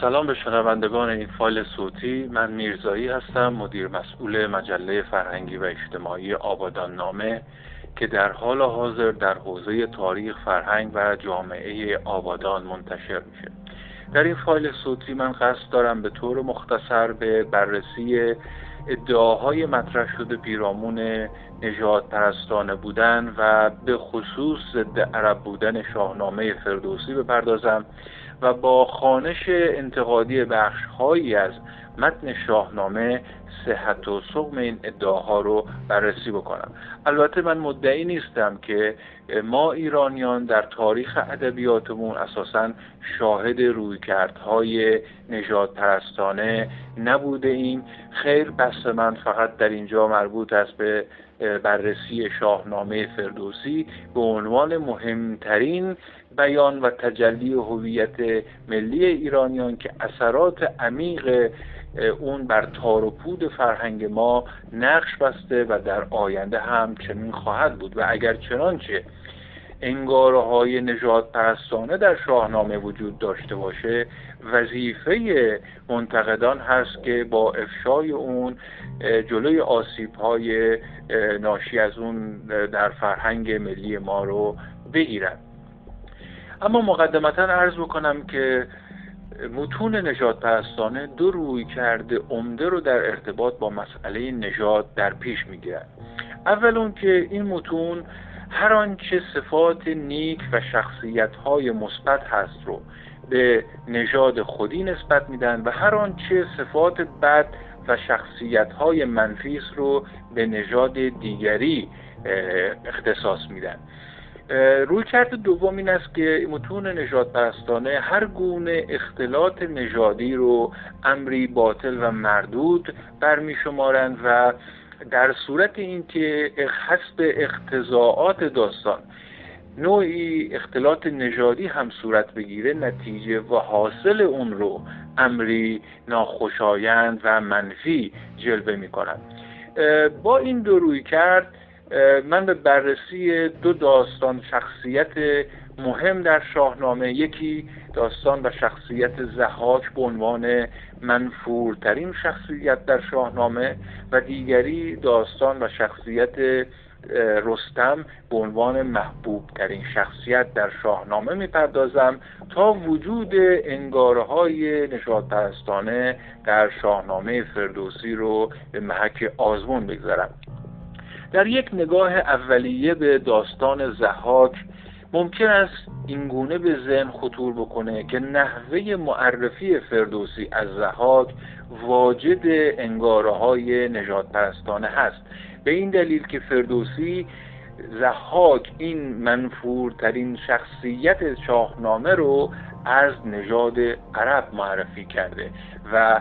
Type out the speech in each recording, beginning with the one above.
سلام به شنوندگان این فایل صوتی. من میرزایی هستم مدیر مسئول مجله فرهنگی و اجتماعی آبادان نامه که در حال حاضر در حوزه تاریخ فرهنگ و جامعه آبادان منتشر میشه. در این فایل صوتی من قصد دارم به طور مختصر به بررسی ادعاهای مطرح شده پیرامون نجات پرستانه بودن و به خصوص ضد عرب بودن شاهنامه فردوسی بپردازم. و با خانش انتقادی بخش هایی از متن شاهنامه صحت و سقم این ادعاها رو بررسی بکنم. البته من مدعی نیستم که ما ایرانیان در تاریخ ادبیاتمون اساسا شاهد رویکردهای نجات پرستانه نبوده ایم. خیر بحث من فقط در اینجا مربوط است به بررسی شاهنامه فردوسی. به عنوان مهمترین بیان و تجلی هویت ملی ایرانیان که اثرات عمیق اون بر تار و پود فرهنگ ما نقش بسته و در آینده هم چنین خواهد بود. و اگر چنانچه انگاره های نجات پرستانه در شاهنامه وجود داشته باشه وظیفه منتقدان هست که با افشای اون جلوی آسیب های ناشی از اون در فرهنگ ملی ما رو بگیرن. اما مقدمتا عرض بکنم که متون نجات پرستانه دو روی کرده عمده رو در ارتباط با مسئله نجات در پیش می‌گیرد. اول اون که این متون هر آنچه صفات نیک و شخصیت های مثبت هست رو به نژاد خودی نسبت میدن و هر آنچه صفات بد و شخصیت های منفیس رو به نژاد دیگری اختصاص میدن روی کرد دوم این است که متون نجات پرستانه هر گونه اختلاط نژادی رو امری باطل و مردود برمی شمارند و در صورت اینکه حسب اقتضاعات داستان نوعی اختلاط نژادی هم صورت بگیره نتیجه و حاصل اون رو امری ناخوشایند و منفی جلوه می کنند با این دو روی کرد من به بررسی دو داستان شخصیت مهم در شاهنامه یکی داستان و شخصیت زحاک به عنوان منفورترین شخصیت در شاهنامه و دیگری داستان و شخصیت رستم به عنوان محبوب ترین شخصیت در شاهنامه می‌پردازم تا وجود انگاره های نشاد پرستانه در شاهنامه فردوسی رو به محک آزمون بگذارم. در یک نگاه اولیه به داستان زحاک ممکن است اینگونه به ذهن خطور بکنه که نحوه معرفی فردوسی از زحاک واجد انگاره های نجات پرستانه هست. به این دلیل که فردوسی زحاک این منفورترین شخصیت شاهنامه رو از نژاد عرب معرفی کرده و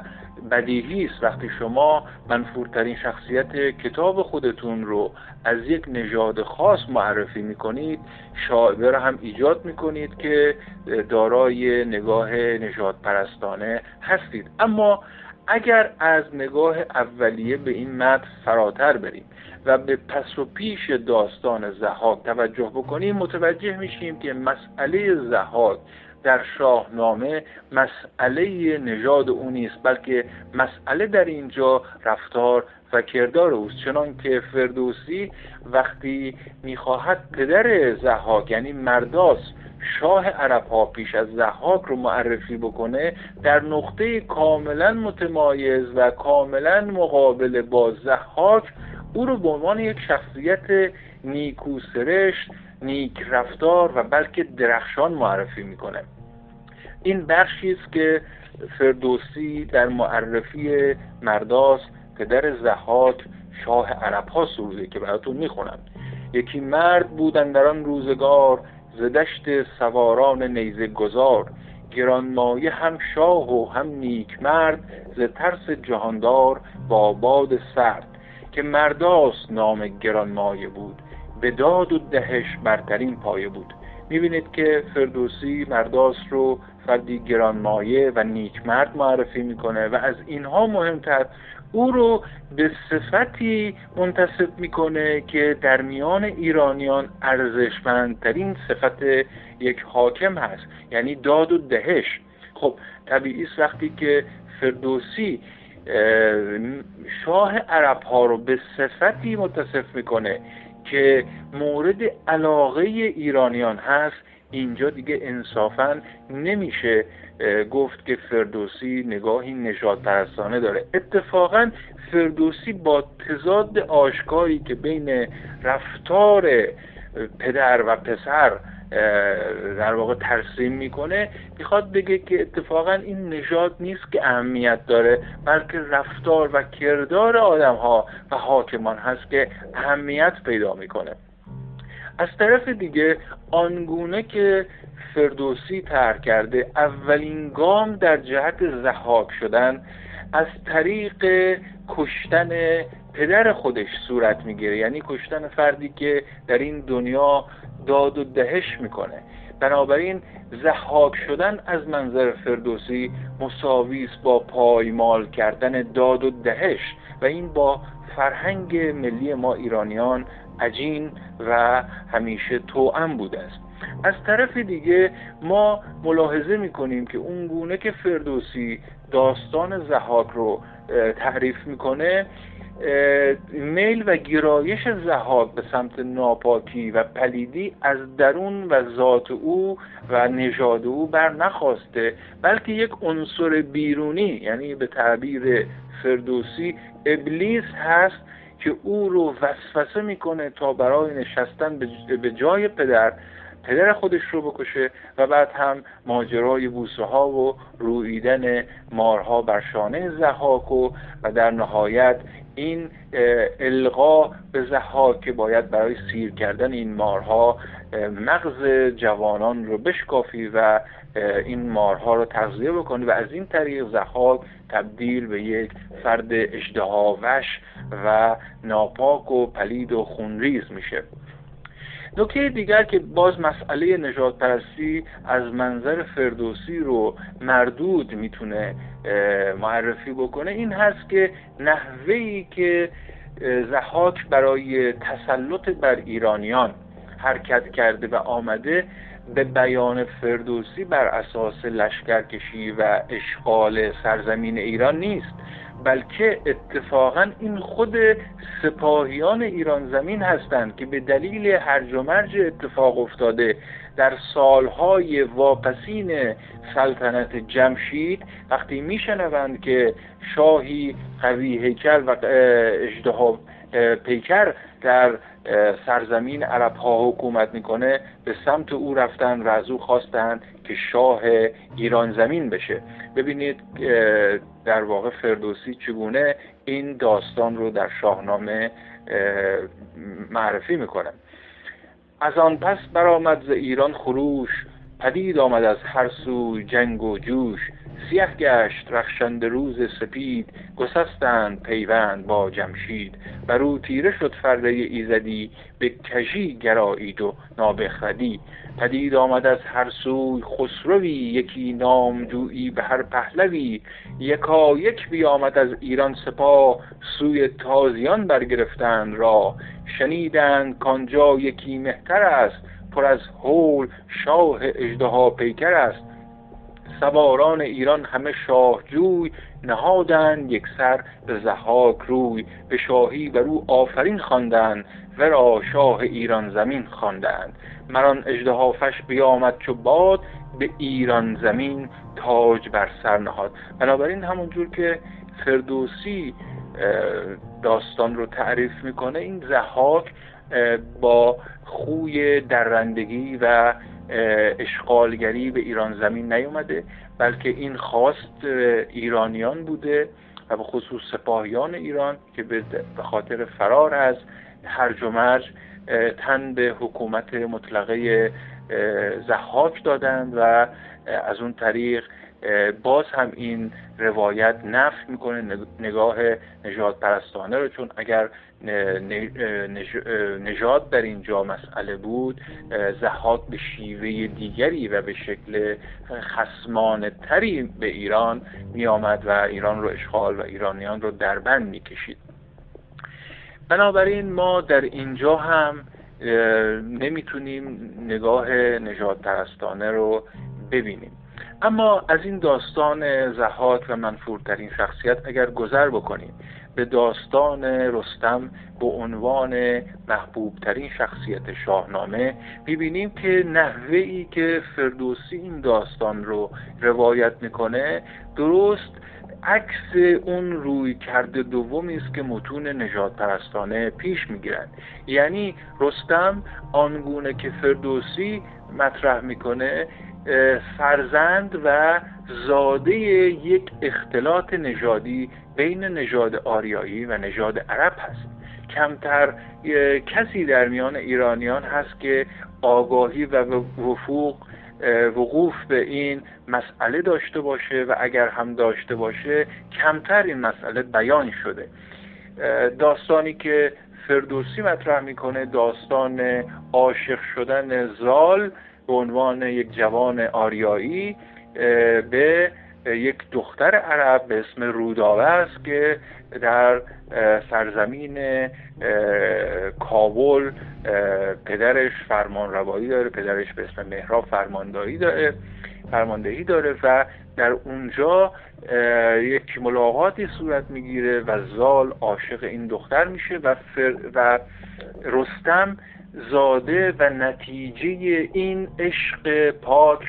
بدیهی است وقتی شما منفورترین شخصیت کتاب خودتون رو از یک نژاد خاص معرفی می‌کنید شاعبه را هم ایجاد می‌کنید که دارای نگاه نژاد پرستانه هستید. اما اگر از نگاه اولیه به این متن فراتر بریم و به پس و پیش داستان زهاک توجه بکنیم متوجه میشیم که مسئله زهاک در شاهنامه مسئله نژاد او نیست بلکه مسئله در اینجا رفتار و کردار اوست. چنان که فردوسی وقتی می‌خواهد پدر زحاک یعنی مرداس شاه عرب ها پیش از زحاک رو معرفی بکنه در نقطه کاملا متمایز و کاملا مقابل با زحاک او رو به عنوان یک شخصیت نیکوسرشت نیک رفتار و بلکه درخشان معرفی می‌کنه. این بخشی است که فردوسی در معرفی مرداس پدر زهاک شاه عرب ها سروده که براتون می‌خونم. یکی مرد بودن در آن روزگار ز دشت سواران نیزه گذار. گرانمایه هم شاه و هم نیک مرد ز ترس جهاندار با باد سرد. که مرداس نام گرانمایه بود. به داد و دهش برترین پایه بود. می‌بینید که فردوسی مرداس رو فردی گرانمایه و نیکمرد معرفی می‌کنه و از اینها مهمتر او رو به صفتی منتصب می‌کنه که در میان ایرانیان ارزشمندترین صفت یک حاکم هست یعنی داد و دهش. خب طبیعی است وقتی که فردوسی شاه عرب ها رو به صفتی متصف می‌کنه که مورد علاقه ایرانیان هست اینجا دیگه انصافا نمیشه گفت که فردوسی نگاهی نجات پرستانه داره. اتفاقا فردوسی با تضاد آشکاری که بین رفتار پدر و پسر در واقع ترسیم می‌کنه. می‌خواد بگه که اتفاقا این نژاد نیست که اهمیت داره بلکه رفتار و کردار آدم ها و حاکمان هست که اهمیت پیدا می‌کنه. از طرف دیگه آنگونه که فردوسی تر کرده اولین گام در جهت زحاک شدن از طریق کشتن پدر خودش صورت می‌گیره. یعنی کشتن فردی که در این دنیا داد و دهش می‌کنه. بنابراین زحاک شدن از منظر فردوسی مساویس با پایمال کردن داد و دهش و این با فرهنگ ملی ما ایرانیان عجین و همیشه توأم بوده است. از طرف دیگه ما ملاحظه می‌کنیم که اون گونه که فردوسی داستان زحاک رو تعریف می‌کنه میل و گرایش زهاک به سمت ناپاکی و پلیدی از درون و ذات او و نژاد او بر نخواسته بلکه یک عنصر بیرونی یعنی به تعبیر فردوسی ابلیس هست که او رو وسوسه می‌کنه تا برای نشستن به جای پدر پدر خودش رو بکشه و بعد هم ماجرای بوسه ها و رویدن مارها بر شانه زهاک و و در نهایت این القا به زحاک که باید برای سیر کردن این مارها مغز جوانان رو بشکافی و این مارها رو تغذیه بکنی و از این طریق زحاک تبدیل به یک فرد اجدهاوش و ناپاک و پلید و خونریز میشه. نکته دیگر که باز مسئله نجات پرستی از منظر فردوسی رو مردود می‌تونه معرفی بکنه این هست که نحوهی که زحاک برای تسلط بر ایرانیان حرکت کرده و آمده به بیان فردوسی بر اساس لشکرکشی و اشغال سرزمین ایران نیست. بلکه اتفاقا این خود سپاهیان ایران زمین هستند که به دلیل هرج و مرج اتفاق افتاده. در سالهای واپسین سلطنت جمشید وقتی میشنوند که شاهی قوی هیکل و اجدها پیکر در سرزمین عرب ها حکومت می‌کنه به سمت او رفتن و از او خواستن که شاه ایران زمین بشه. ببینید در واقع فردوسی چگونه این داستان رو در شاهنامه معرفی می‌کنه. از آن پس برآمد ز ایران خروش پدید آمد از هر سو جنگ و جوش. سیه گشت رخشنده روز سپید. گسستند پیوند با جمشید. بر او تیره شد فرده ایزدی. به کژی گرایید و نابخردی. پدید آمد از هر سوی خسروی. یکی نامجویی به هر پهلوی. یکا یک بیامد از ایران سپاه. سوی تازیان برگرفتند را شنیدند کانجا یکی مهتر است. پر از هول شاه اژدها پیکر است. سواران ایران همه شاهجوی نهادند یک سر به زحاک روی به شاهی بر او آفرین خواندند ورا شاه ایران زمین خواندند. مران اژدهافش بیامد چو باد به ایران زمین تاج بر سر نهاد. بنابراین همونجور که فردوسی داستان رو تعریف می‌کنه این زحاک با خوی درندگی و اشغالگری به ایران زمین نیومده بلکه این خواست ایرانیان بوده و به خصوص سپاهیان ایران که به خاطر فرار از هرج و مرج تن به حکومت مطلقه زحاک دادند و از اون طریق باز هم این روایت نفت می‌کنه نگاه نجات پرستانه رو. چون اگر نژاد در اینجا مسئله بود زحاک به شیوه دیگری و به شکل خسمانه تری به ایران می آمد و ایران رو اشغال و ایرانیان رو دربند می کشید بنابراین ما در اینجا هم نمی‌تونیم نگاه نجات پرستانه رو ببینیم. اما از این داستان زهات و منفورترین شخصیت اگر گذر بکنیم به داستان رستم به عنوان محبوبترین شخصیت شاهنامه می‌بینیم که نحوه ای که فردوسی این داستان رو روایت می‌کنه درست عکس اون روی کرده دومی است که متون نجات پرستانه پیش می‌گیرند یعنی رستم آنگونه که فردوسی مطرح می‌کنه فرزند و زاده یک اختلاط نژادی بین نژاد آریایی و نژاد عرب هست. کمتر کسی در میان ایرانیان هست که آگاهی و وفوق وقوف به این مسئله داشته باشه و اگر هم داشته باشه کمتر این مسئله بیان شده. داستانی که فردوسی مطرح می‌کنه داستان عاشق شدن زال به عنوان یک جوان آریایی به یک دختر عرب به اسم روداوه است که در سرزمین کابل پدرش فرمان روایی داره پدرش به اسم مهراب فرماندهی داره فرماندهی داره و در اونجا یک ملاقاتی صورت می‌گیره و زال عاشق این دختر میشه و, و رستم زاده و نتیجه این عشق پاک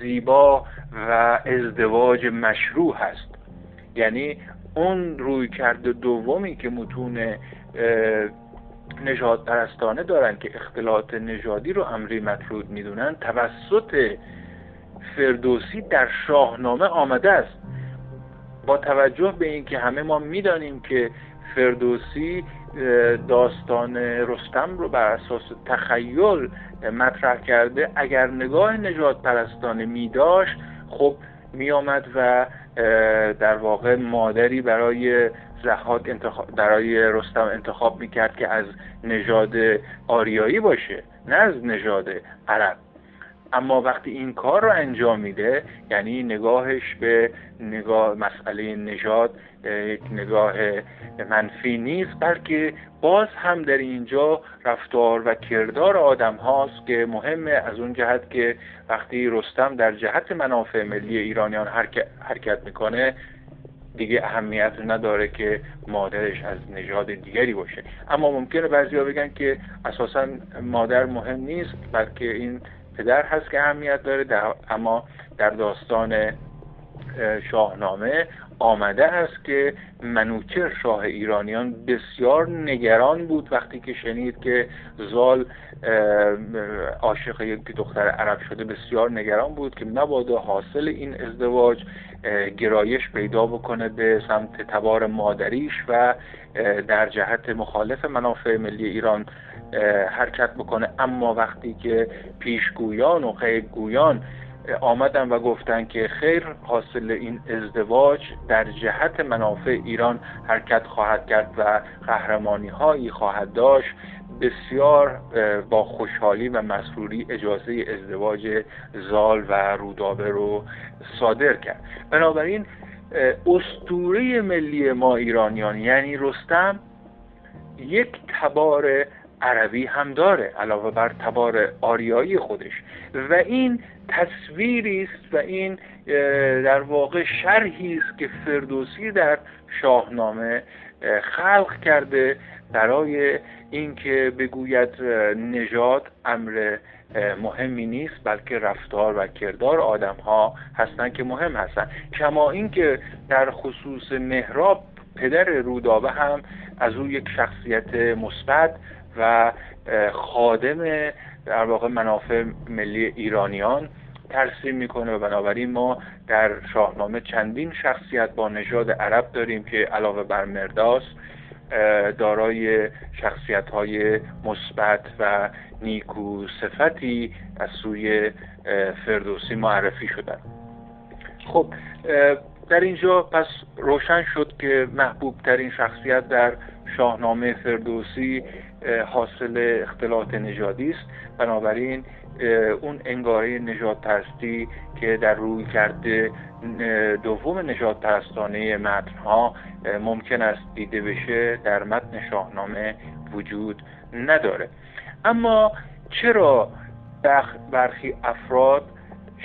زیبا و ازدواج مشروع هست. یعنی اون روی کرده دومی که متون نجات پرستانه دارن که اختلاط نژادی رو امری مطرود می‌دونن توسط فردوسی در شاهنامه آمده است. با توجه به اینکه همه ما می‌دانیم که فردوسی داستان رستم رو بر اساس تخیل مطرح کرده. اگر نگاه نجات پرستانه می داشت خب می آمد و در واقع مادری برای زهاد انتخاب برای رستم انتخاب می‌کرد که از نژاد آریایی باشه نه از نژاد عرب. اما وقتی این کار رو انجام میده یعنی نگاهش به نگاه مسئله نژاد یک نگاه منفی نیست بلکه باز هم در اینجا رفتار و کردار آدم هاست که مهمه از اون جهت که وقتی رستم در جهت منافع ملی ایرانیان حرکت می‌کنه دیگه اهمیت نداره که مادرش از نژاد دیگری باشه. اما ممکنه بعضیا بگن که اساسا مادر مهم نیست بلکه این پدر هست که اهمیت داره اما در داستان شاهنامه آمده است که منوچر شاه ایرانیان بسیار نگران بود وقتی که شنید که زال عاشق یک دختر عرب شده بسیار نگران بود که مبادا حاصل این ازدواج گرایش پیدا بکنه به سمت تبار مادریش و در جهت مخالف منافع ملی ایران حرکت بکنه. اما وقتی که پیشگویان و غیبگویان آمدن و گفتن که خیر حاصل این ازدواج در جهت منافع ایران حرکت خواهد کرد و قهرمانی هایی خواهد داشت بسیار با خوشحالی و مسروری اجازه ازدواج زال و رودابه رو صادر کرد. بنابراین استوره ملی ما ایرانیان یعنی رستم یک تبار عربی هم داره علاوه بر تبار آریایی خودش. و این تصویری است و این در واقع شرحی است که فردوسی در شاهنامه خلق کرده برای اینکه بگوید نژاد امر مهمی نیست بلکه رفتار و کردار آدم ها هستند که مهم هستند. کما اینکه در خصوص مهراب پدر رودابه هم از او یک شخصیت مثبت و خادم در واقع منافع ملی ایرانیان ترسیم می‌کنه و بنابراین ما در شاهنامه چندین شخصیت با نژاد عرب داریم که علاوه بر مرداس دارای شخصیت های مثبت و نیکو صفتی از سوی فردوسی معرفی شدن. خب در اینجا پس روشن شد که محبوب ترین شخصیت در شاهنامه فردوسی حاصل اختلاط نژادی است. بنابراین اون انگاره نجات پرستی که در روی کرده دوم نجات پرستانه متن ها ممکن است دیده بشه در متن شاهنامه وجود نداره. اما چرا برخی افراد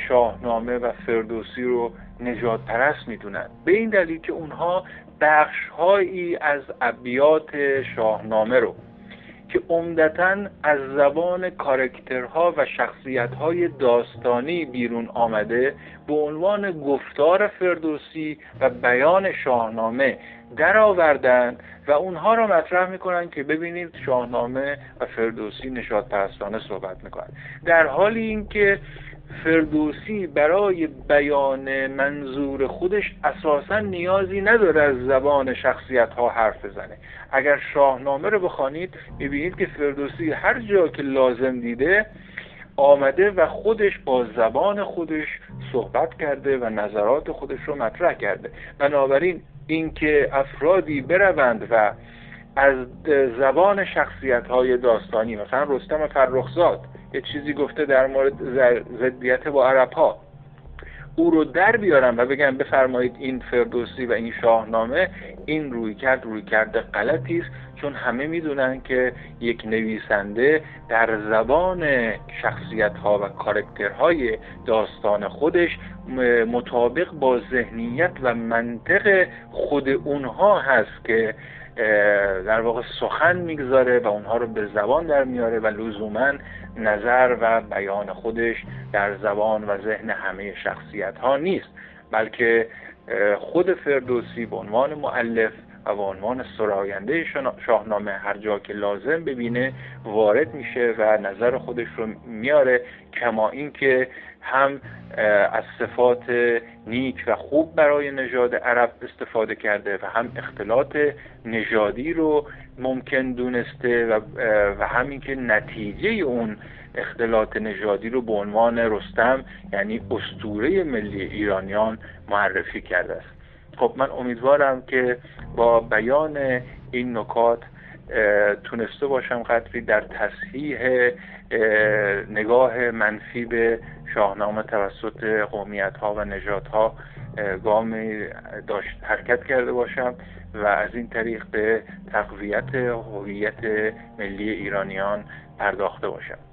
شاهنامه و فردوسی رو نجات پرست می‌دونن؟ به این دلیل که اونها بخش هایی از ابیات شاهنامه رو که عمدتا از زبان کارکترها و شخصیتهای داستانی بیرون آمده به عنوان گفتار فردوسی و بیان شاهنامه درآوردن و اونها را مطرح می‌کنن که ببینید شاهنامه و فردوسی نشاد پرستانه صحبت می‌کنن. در حالی اینکه فردوسی برای بیان منظور خودش اساسا نیازی نداره از زبان شخصیت ها حرف بزنه. اگر شاهنامه رو بخوانید می‌بینید که فردوسی هر جا که لازم دیده آمده و خودش با زبان خودش صحبت کرده و نظرات خودش رو مطرح کرده. بنابراین اینکه افرادی بروند و از زبان شخصیت های داستانی مثلا رستم فرخزاد یه چیزی گفته در مورد ضدیت با عرب ها او رو در بیارم و بگم بفرمایید این فردوسی و این شاهنامه این روی کرد روی کرده غلطی است چون همه می‌دونن که یک نویسنده در زبان شخصیت ها و کارکترهای داستان خودش مطابق با ذهنیت و منطق خود اونها هست که در واقع سخن می‌گذاره و اونها رو به زبان در میاره و لزوما نظر و بیان خودش در زبان و ذهن همه شخصیت ها نیست بلکه خود فردوسی به عنوان معلف و به عنوان سراینده شاهنامه هر جا که لازم ببینه وارد میشه و نظر خودش رو میاره کما اینکه هم از صفات نیک و خوب برای نژاد عرب استفاده کرده و هم اختلاط نژادی رو ممکن دونسته و, و همین که نتیجه اون اختلاط نژادی رو به عنوان رستم یعنی استوره ملی ایرانیان معرفی کرده است. خب من امیدوارم که با بیان این نکات تونسته باشم قدری در تصحیح نگاه منفی به شاهنامه توسط قومیت ها و نژادها ها گامی داشت حرکت کرده باشم و از این طریق به تقویت هویت ملی ایرانیان پرداخته باشم.